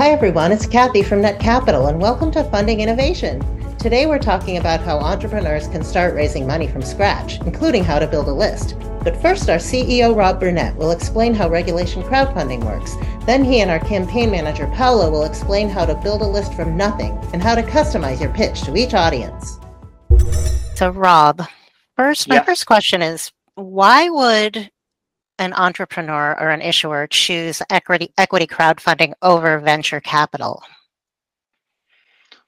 Hi, everyone. It's Kathy from Netcapital, and welcome to Funding Innovation. Today, we're talking about how entrepreneurs can start raising money from scratch, including how to build a list. But first, our CEO, Rob Burnett, will explain how regulation crowdfunding works. Then, he and our campaign manager, Paula, will explain how to build a list from nothing and how to customize your pitch to each audience. So, Rob, first, my first question is why would an entrepreneur or an issuer choose equity equity crowdfunding over venture capital?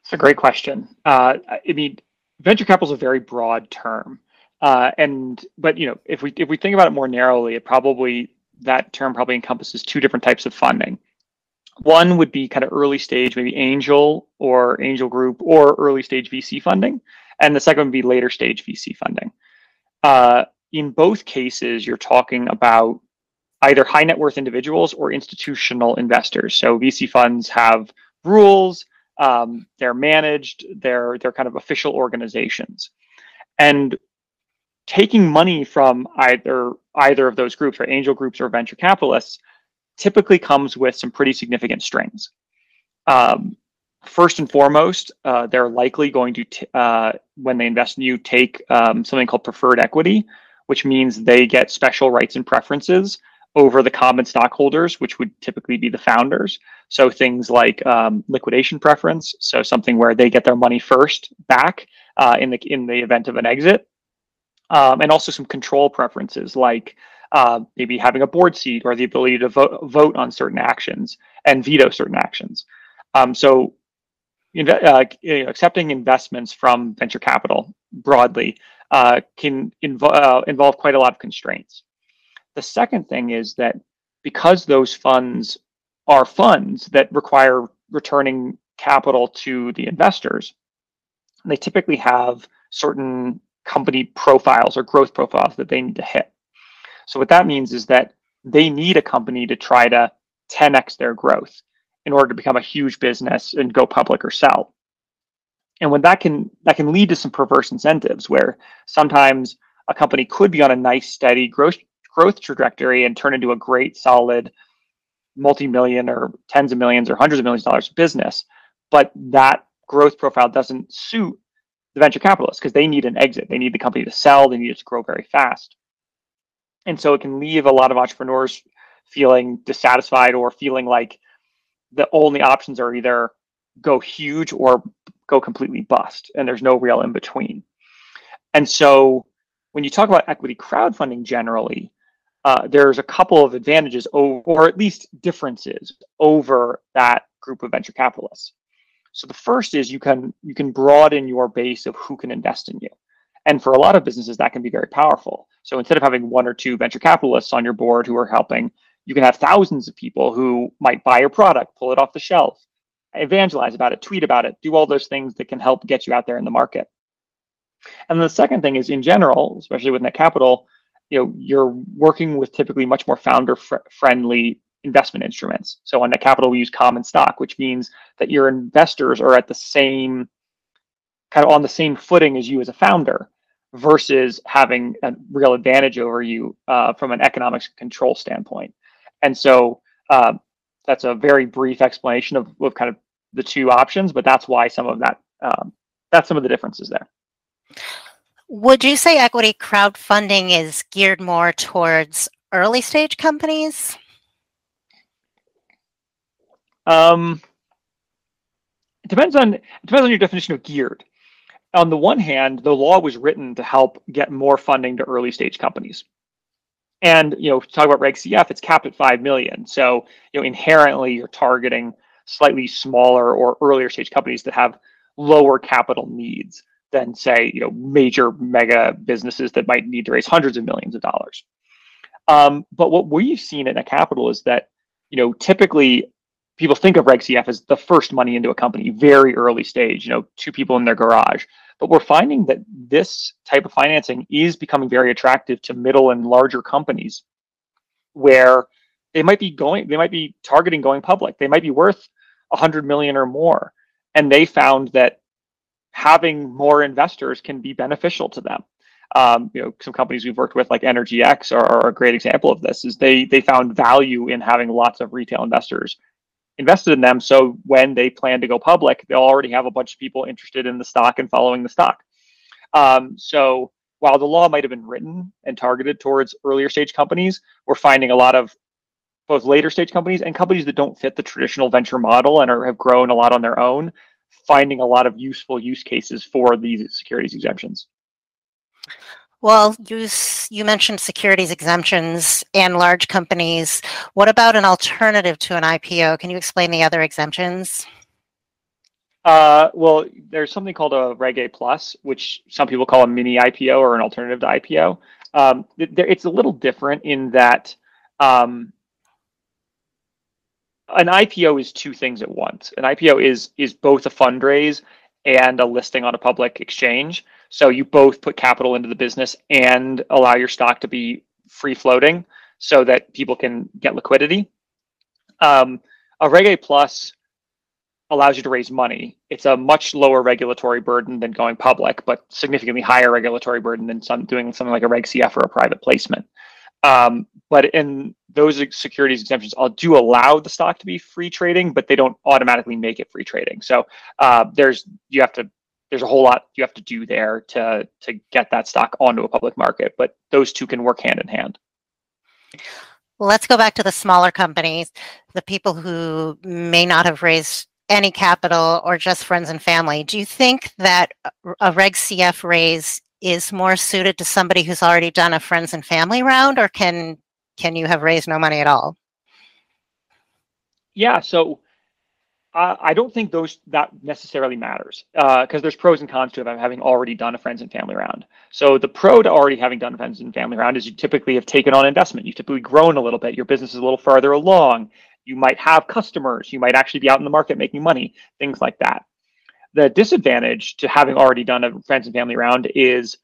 It's a great question. Uh, I mean, venture capital is a very broad term, uh, and but you know, if we if we think about it more narrowly, it probably that term probably encompasses two different types of funding. One would be kind of early stage, maybe angel or angel group or early stage VC funding, and the second would be later stage VC funding. Uh, in both cases, you're talking about either high net worth individuals or institutional investors. So VC funds have rules, um, they're managed, they're they're kind of official organizations, and taking money from either either of those groups, or angel groups or venture capitalists, typically comes with some pretty significant strings. Um, first and foremost, uh, they're likely going to, t- uh, when they invest in you, take um, something called preferred equity, which means they get special rights and preferences over the common stockholders, which would typically be the founders. So things like um, liquidation preference, so something where they get their money first back uh, in the in the event of an exit, um, and also some control preferences like uh, maybe having a board seat or the ability to vote vote on certain actions and veto certain actions. Um, so uh, accepting investments from venture capital broadly uh, can uh, involve quite a lot of constraints. The second thing is that because those funds are funds that require returning capital to the investors, they typically have certain company profiles or growth profiles that they need to hit. So what that means is that they need a company to try to 10x their growth in order to become a huge business and go public or sell. And when that can that can lead to some perverse incentives where sometimes a company could be on a nice steady growth growth trajectory and turn into a great solid multi-million or tens of millions or hundreds of millions of dollars business, but that growth profile doesn't suit the venture capitalists because they need an exit. They need the company to sell, they need it to grow very fast. And so it can leave a lot of entrepreneurs feeling dissatisfied or feeling like the only options are either go huge or go completely bust, and there's no real in between. And so when you talk about equity crowdfunding generally, uh, there's a couple of advantages over, or at least differences over that group of venture capitalists. So the first is you can you can broaden your base of who can invest in you. And for a lot of businesses, that can be very powerful. So instead of having one or two venture capitalists on your board who are helping, you can have thousands of people who might buy your product, pull it off the shelf, evangelize about it, tweet about it, do all those things that can help get you out there in the market. And the second thing is in general, especially with Netcapital, you know, you're working with typically much more founder fr- friendly investment instruments. So on Netcapital, we use common stock, which means that your investors are at the same kind of on the same footing as you as a founder versus having a real advantage over you uh, from an economics control standpoint. And so uh, that's a very brief explanation of, of kind of the two options, but that's why some of that um, that's some of the differences there. Would you say equity crowdfunding is geared more towards early stage companies? Um, it depends on it depends on your definition of geared. On the one hand, the law was written to help get more funding to early stage companies. And you know, talk about Reg CF, it's capped at five million. So you know, inherently, you're targeting slightly smaller or earlier stage companies that have lower capital needs than, say, you know, major mega businesses that might need to raise hundreds of millions of dollars. Um, but what we've seen in Netcapital is that you know, typically people think of Reg CF as the first money into a company, very early stage. You know, two people in their garage. But we're finding that this type of financing is becoming very attractive to middle and larger companies where they might be going, they might be targeting going public. They might be worth a hundred million or more. And they found that having more investors can be beneficial to them. Um, you know, some companies we've worked with, like EnergyX, are, are, a great example of this. Is they they found value in having lots of retail investors invested in them. So when they plan to go public, they'll already have a bunch of people interested in the stock and following the stock. Um, so while the law might have been written and targeted towards earlier stage companies, we're finding a lot of both later stage companies and companies that don't fit the traditional venture model and are, have grown a lot on their own, finding a lot of useful use cases for these securities exemptions. Well, you, you mentioned securities exemptions and large companies. What about an alternative to an IPO? Can you explain the other exemptions? Uh, well, there's something called a Reg A plus, which some people call a mini IPO or an alternative to IPO. Um, it's a little different in that um, an IPO is two things at once. An IPO is is both a fundraise and a listing on a public exchange. So you both put capital into the business and allow your stock to be free floating so that people can get liquidity. Um, a Reg A plus allows you to raise money. It's a much lower regulatory burden than going public, but significantly higher regulatory burden than some doing something like a Reg CF or a private placement. Um, but in those securities exemptions, I'll do allow the stock to be free trading, but they don't automatically make it free trading. So uh, there's you have to there's a whole lot you have to do there to to get that stock onto a public market. But those two can work hand in hand. Let's go back to the smaller companies, the people who may not have raised any capital or just friends and family. Do you think that a Reg CF raise is more suited to somebody who's already done a friends and family round, or can can you have raised no money at all? Yeah, so I don't think those that necessarily matters because uh, there's pros and cons to having already done a friends and family round. So the pro to already having done a friends and family round is you typically have taken on investment. You've typically grown a little bit. Your business is a little farther along. You might have customers. You might actually be out in the market making money. Things like that. The disadvantage to having already done a friends and family round is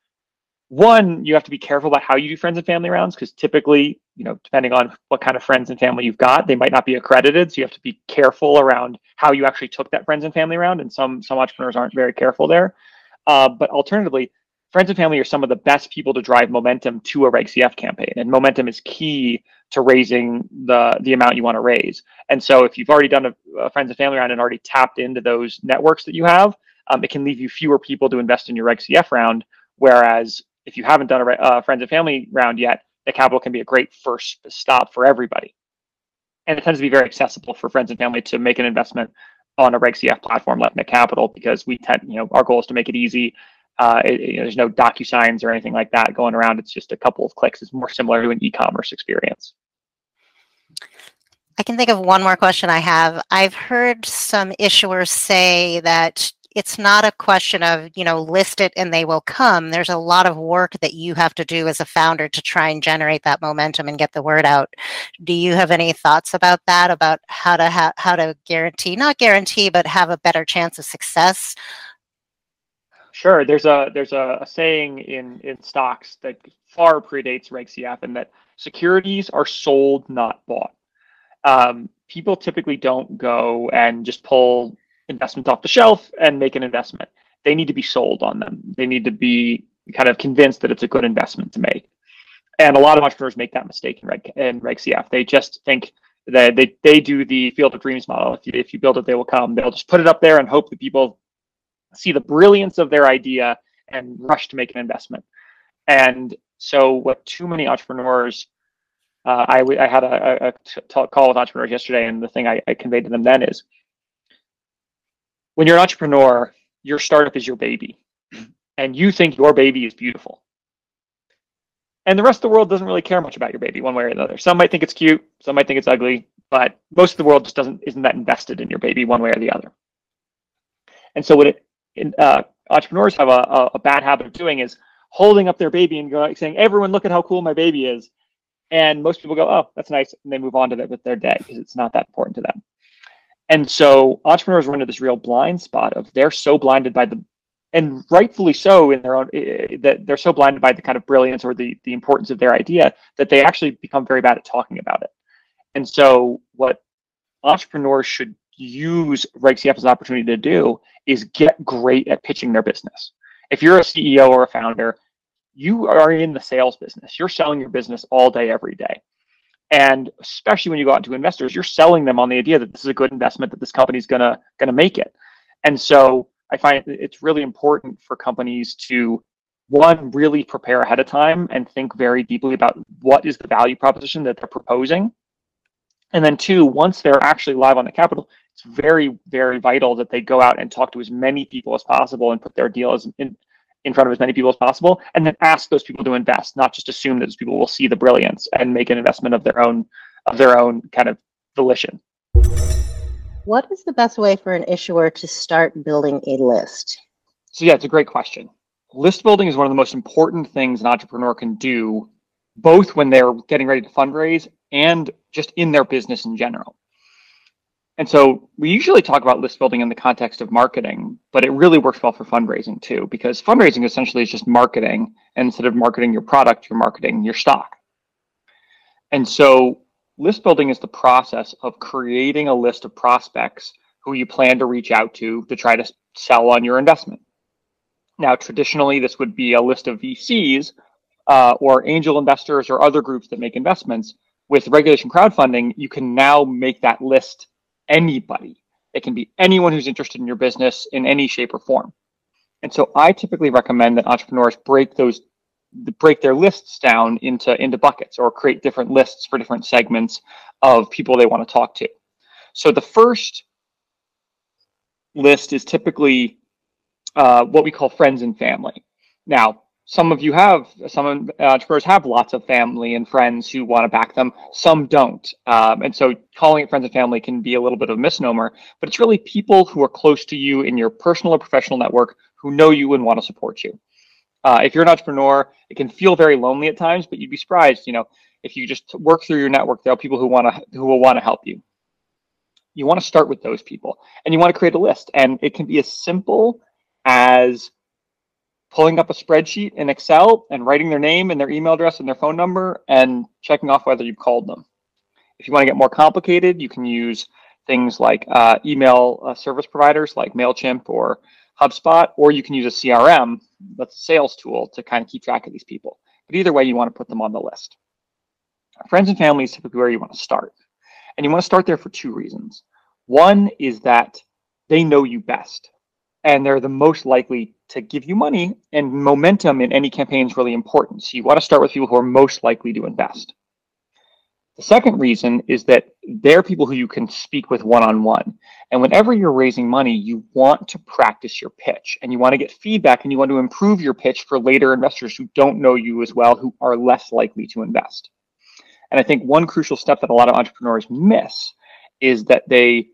one, you have to be careful about how you do friends and family rounds because typically, you know, depending on what kind of friends and family you've got, they might not be accredited. So you have to be careful around how you actually took that friends and family round. And some some entrepreneurs aren't very careful there. Uh, but alternatively, friends and family are some of the best people to drive momentum to a Reg CF campaign, and momentum is key to raising the the amount you want to raise. And so, if you've already done a, a friends and family round and already tapped into those networks that you have, um, it can leave you fewer people to invest in your Reg CF round. Whereas if you haven't done a uh, friends and family round yet, the capital can be a great first stop for everybody. And it tends to be very accessible for friends and family to make an investment on a Reg CF platform like Capital because we tend, you know, our goal is to make it easy uh, it, you know, there's no DocuSigns or anything like that going around. It's just a couple of clicks. It's more similar to an e-commerce experience. I can think of one more question I have. I've heard some issuers say that it's not a question of, you know, list it and they will come. There's a lot of work that you have to do as a founder to try and generate that momentum and get the word out. Do you have any thoughts about that, about how to ha- how to guarantee, not guarantee, but have a better chance of success Sure. There's a there's a, a, saying in in stocks that far predates Reg CF, and that securities are sold, not bought. Um, people typically don't go and just pull investments off the shelf and make an investment. They need to be sold on them. They need to be kind of convinced that it's a good investment to make. And a lot of entrepreneurs make that mistake in Reg in Reg CF. They just think that they they do the field of dreams model. If you, if you build it, they will come. They'll just put it up there and hope that people see the brilliance of their idea and rush to make an investment. And so, what too many entrepreneurs, uh, I, I had a, call with entrepreneurs yesterday, and the thing I, I conveyed to them then is when you're an entrepreneur, your startup is your baby, and you think your baby is beautiful. And the rest of the world doesn't really care much about your baby one way or another. Some might think it's cute, some might think it's ugly, but most of the world just doesn't isn't that invested in your baby one way or the other. And so what it uh, entrepreneurs have a, a, bad habit of doing is holding up their baby and going, saying, "Everyone, look at how cool my baby is." And most people go, "Oh, that's nice," and they move on to it with their day because it's not that important to them. And so entrepreneurs run into this real blind spot of they're so blinded by the, and rightfully so in their own eh, eh, that they're so blinded by the kind of brilliance or the the importance of their idea that they actually become very bad at talking about it. And so what entrepreneurs should use Reg CF as an opportunity to do is get great at pitching their business. If you're a CEO or a founder, you are in the sales business. You're selling your business all day, every day. And especially when you go out to investors, you're selling them on the idea that this is a good investment, that this company's gonna gonna make it. And so I find it's really important for companies to one really prepare ahead of time and think very deeply about what is the value proposition that they're proposing. And then two, once they're actually live on the capital, it's very, very vital that they go out and talk to as many people as possible and put their deals in, in front of as many people as possible, and then ask those people to invest, not just assume that those people will see the brilliance and make an investment of their own of their own kind of volition. What is the best way for an issuer to start building a list? So yeah, it's a great question. List building is one of the most important things an entrepreneur can do, both when they're getting ready to fundraise and just in their business in general. And so we usually talk about list building in the context of marketing, but it really works well for fundraising too, because fundraising essentially is just marketing. And instead of marketing your product, you're marketing your stock. And so list building is the process of creating a list of prospects who you plan to reach out to to try to sell on your investment. Now, traditionally, this would be a list of VCs uh, or angel investors or other groups that make investments. With regulation crowdfunding, you can now make that list anybody. It can be anyone who's interested in your business in any shape or form. And so I typically recommend that entrepreneurs break those break their lists down into into buckets or create different lists for different segments of people they want to talk to. So the first list is typically uh, what we call friends and family. Now, some of you have some entrepreneurs have lots of family and friends who want to back them. Some don't. Um, and so calling it friends and family can be a little bit of a misnomer but it's really people who are close to you in your personal or professional network who know you and want to support you. Uh, if you're an entrepreneur it can feel very lonely at times but you'd be surprised you know if you just work through your network there are people who want to who will want to help you. You want to start with those people and you want to create a list and it can be as simple as pulling up a spreadsheet in Excel and writing their name and their email address and their phone number and checking off whether you've called them. If you want to get more complicated, you can use things like uh, email uh, service providers like MailChimp or HubSpot, or you can use a CRM that's a sales tool to kind of keep track of these people. But either way, you want to put them on the list. Friends and family is typically where you want to start. And you want to start there for two reasons. One is that they know you best and they're the most likely to give you money and momentum in any campaign is really important. So you want to start with people who are most likely to invest. The second reason is that they're people who you can speak with one on one. And whenever you're raising money, you want to practice your pitch and you want to get feedback and you want to improve your pitch for later investors who don't know you as well, who are less likely to invest. And I think one crucial step that a lot of entrepreneurs miss is that they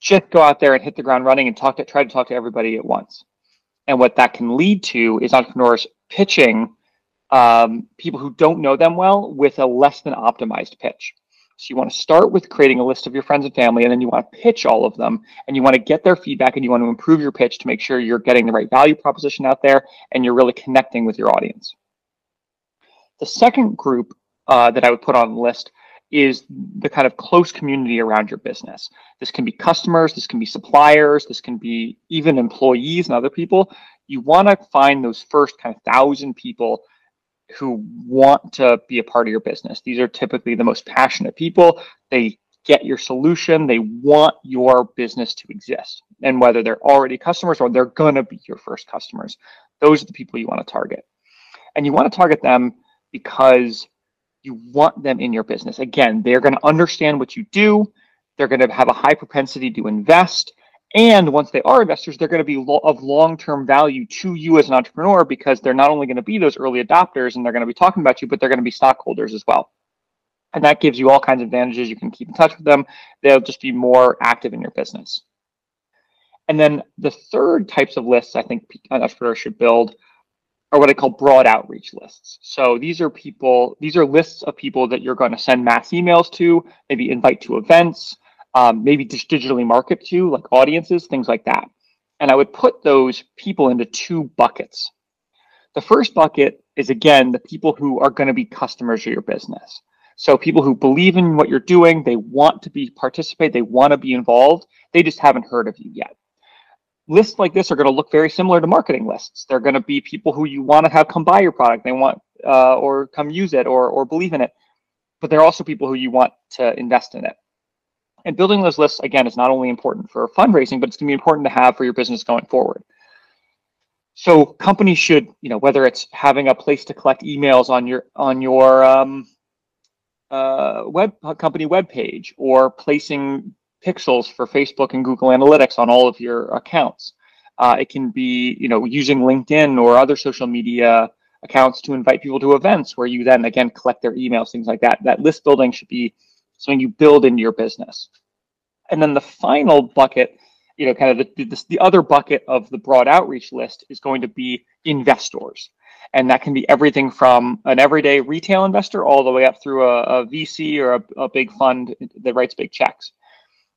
just go out there and hit the ground running and talk to try to talk to everybody at once. And what that can lead to is entrepreneurs pitching um, people who don't know them well with a less than optimized pitch. So you want to start with creating a list of your friends and family, and then you want to pitch all of them, and you want to get their feedback, and you want to improve your pitch to make sure you're getting the right value proposition out there, and you're really connecting with your audience. The second group uh, that I would put on the list is the kind of close community around your business. This can be customers, this can be suppliers, this can be even employees and other people. You want to find those first kind of thousand people who want to be a part of your business. These are typically the most passionate people. They get your solution, they want your business to exist. And whether they're already customers or they're going to be your first customers, those are the people you want to target. And you want to target them because you want them in your business. Again, they're going to understand what you do. They're going to have a high propensity to invest. And once they are investors, they're going to be lo- of long term value to you as an entrepreneur because they're not only going to be those early adopters and they're going to be talking about you, but they're going to be stockholders as well. And that gives you all kinds of advantages. You can keep in touch with them, they'll just be more active in your business. And then the third types of lists I think entrepreneurs should build are what I call broad outreach lists. So these are people, these are lists of people that you're going to send mass emails to, maybe invite to events, um, maybe just digitally market to, like audiences, things like that. And I would put those people into two buckets. The first bucket is again the people who are going to be customers of your business. So people who believe in what you're doing, they want to be participate, they want to be involved, they just haven't heard of you yet lists like this are going to look very similar to marketing lists. They're going to be people who you want to have come buy your product, they want uh, or come use it or or believe in it. but there are also people who you want to invest in it. And building those lists, again, is not only important for fundraising, but it's going to be important to have for your business going forward. So companies should, you know, whether it's having a place to collect emails on your on your um, uh, web company web page or placing pixels for Facebook and Google Analytics on all of your accounts. Uh, it can be, you know, using LinkedIn or other social media accounts to invite people to events where you then again collect their emails, things like that. That list building should be something you build into your business. And then the final bucket, you know, kind of the, the, the other bucket of the broad outreach list is going to be investors. And that can be everything from an everyday retail investor all the way up through a, a VC or a, a big fund that writes big checks.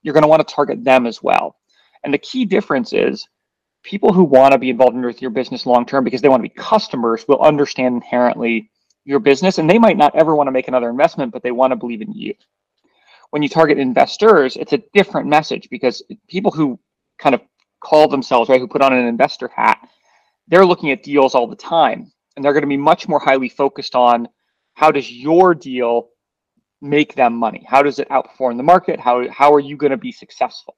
You're going to want to target them as well. And the key difference is people who want to be involved in your business long term because they want to be customers will understand inherently your business and they might not ever want to make another investment but they want to believe in you when you target investors it's a different message because people who kind of call themselves right who put on an investor hat they're looking at deals all the time and they're going to be much more highly focused on how does your deal make them money how does it outperform the market how, how are you going to be successful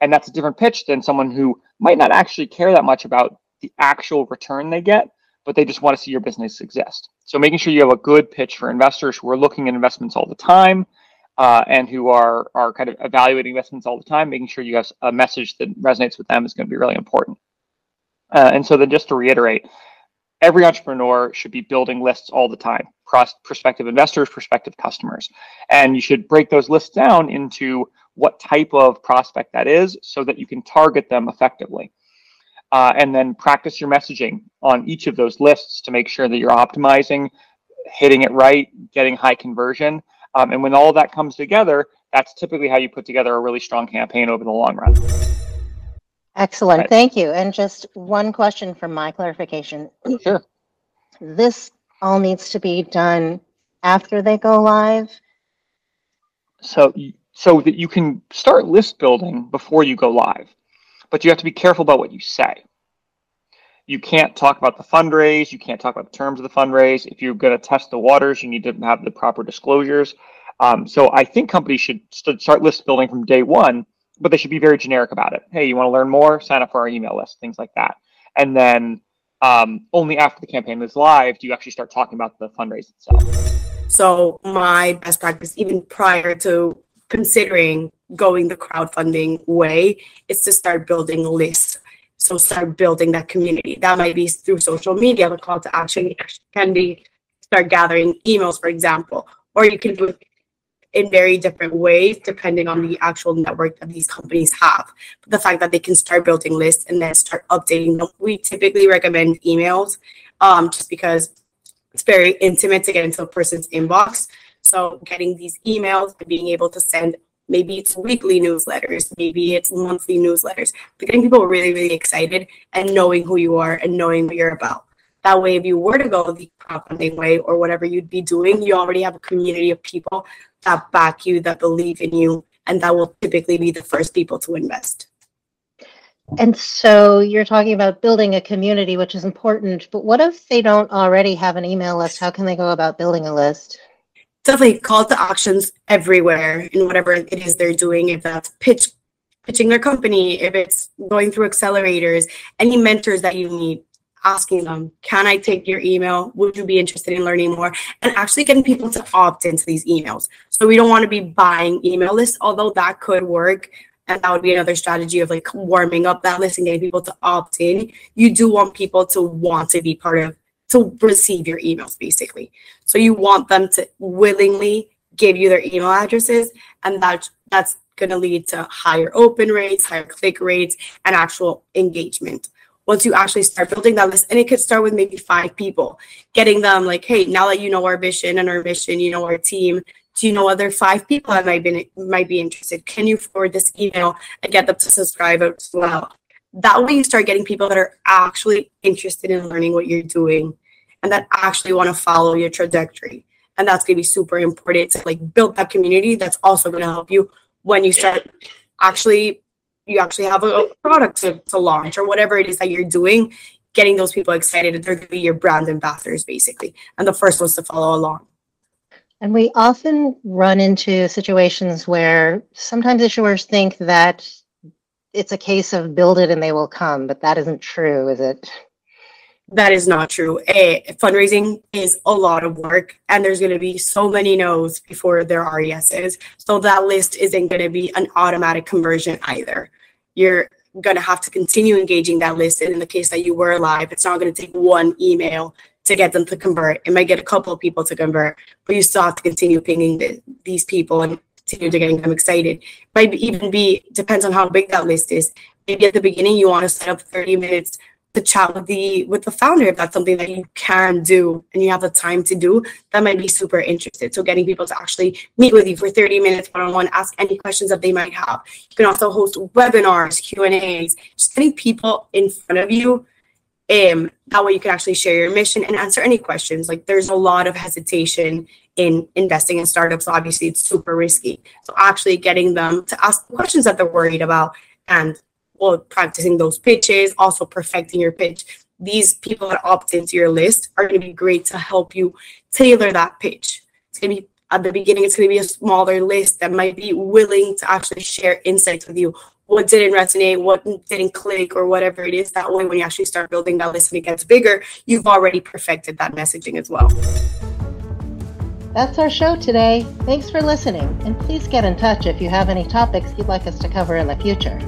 and that's a different pitch than someone who might not actually care that much about the actual return they get, but they just want to see your business exist. So making sure you have a good pitch for investors who are looking at investments all the time uh, and who are are kind of evaluating investments all the time, making sure you have a message that resonates with them is going to be really important. Uh, and so then just to reiterate, every entrepreneur should be building lists all the time, prospective investors, prospective customers. And you should break those lists down into what type of prospect that is so that you can target them effectively. Uh, and then practice your messaging on each of those lists to make sure that you're optimizing, hitting it right, getting high conversion. Um, and when all of that comes together, that's typically how you put together a really strong campaign over the long run. Excellent. Right. Thank you. And just one question for my clarification. Sure. This all needs to be done after they go live? So so that you can start list building before you go live. But you have to be careful about what you say. You can't talk about the fundraise. You can't talk about the terms of the fundraise. If you're going to test the waters, you need to have the proper disclosures. Um, so I think companies should st- start list building from day one, but they should be very generic about it. Hey, you want to learn more? Sign up for our email list, things like that. And then um, only after the campaign is live do you actually start talking about the fundraise itself. So my best practice, even prior to considering going the crowdfunding way is to start building lists. So start building that community. That might be through social media. The call to action can be start gathering emails, for example, or you can do it in very different ways depending on the actual network that these companies have. But the fact that they can start building lists and then start updating them. We typically recommend emails um, just because it's very intimate to get into a person's inbox. So getting these emails and being able to send maybe it's weekly newsletters, maybe it's monthly newsletters, but getting people really, really excited and knowing who you are and knowing what you're about. That way, if you were to go the crowdfunding way or whatever you'd be doing, you already have a community of people that back you, that believe in you, and that will typically be the first people to invest. And so you're talking about building a community, which is important, but what if they don't already have an email list? How can they go about building a list? definitely call to actions everywhere in whatever it is they're doing. If that's pitch, pitching their company, if it's going through accelerators, any mentors that you need, asking them, can I take your email? Would you be interested in learning more? And actually getting people to opt into these emails. So we don't want to be buying email lists, although that could work. And that would be another strategy of like warming up that list and getting people to opt in. You do want people to want to be part of to receive your emails basically. So you want them to willingly give you their email addresses and that that's going to lead to higher open rates, higher click rates and actual engagement. Once you actually start building that list and it could start with maybe five people, getting them like, "Hey, now that you know our mission and our mission, you know our team, do you know other five people that might be might be interested? Can you forward this email and get them to subscribe as well? That way, you start getting people that are actually interested in learning what you're doing and that actually want to follow your trajectory. And that's going to be super important to like build that community that's also going to help you when you start actually you actually have a, product to, to launch or whatever it is that you're doing getting those people excited they're going to be your brand ambassadors basically and the first ones to follow along And we often run into situations where sometimes issuers think that it's a case of build it and they will come, but that isn't true, is it? That is not true. A, fundraising is a lot of work, and there's going to be so many no's before there are yeses. So that list isn't going to be an automatic conversion either. You're going to have to continue engaging that list. And in the case that you were live, it's not going to take one email to get them to convert. It might get a couple of people to convert, but you still have to continue pinging the, these people and continue to getting them excited. Might even be depends on how big that list is. Maybe at the beginning you want to set up 30 minutes to chat with the with the founder if that's something that you can do and you have the time to do that might be super interested so getting people to actually meet with you for 30 minutes one-on-one ask any questions that they might have you can also host webinars q and a's just getting people in front of you um, that way you can actually share your mission and answer any questions. Like there's a lot of hesitation in investing in startups. Obviously, it's super risky. So actually getting them to ask questions that they're worried about and well, practicing those pitches, also perfecting your pitch. These people that opt into your list are going to be great to help you tailor that pitch. It's going to be at the beginning, it's going to be a smaller list that might be willing to actually share insights with you what didn't resonate, what didn't click, or whatever it is. That way, when you actually start building that list and it gets bigger, you've already perfected that messaging as well. That's our show today. Thanks for listening, and please get in touch if you have any topics you'd like us to cover in the future.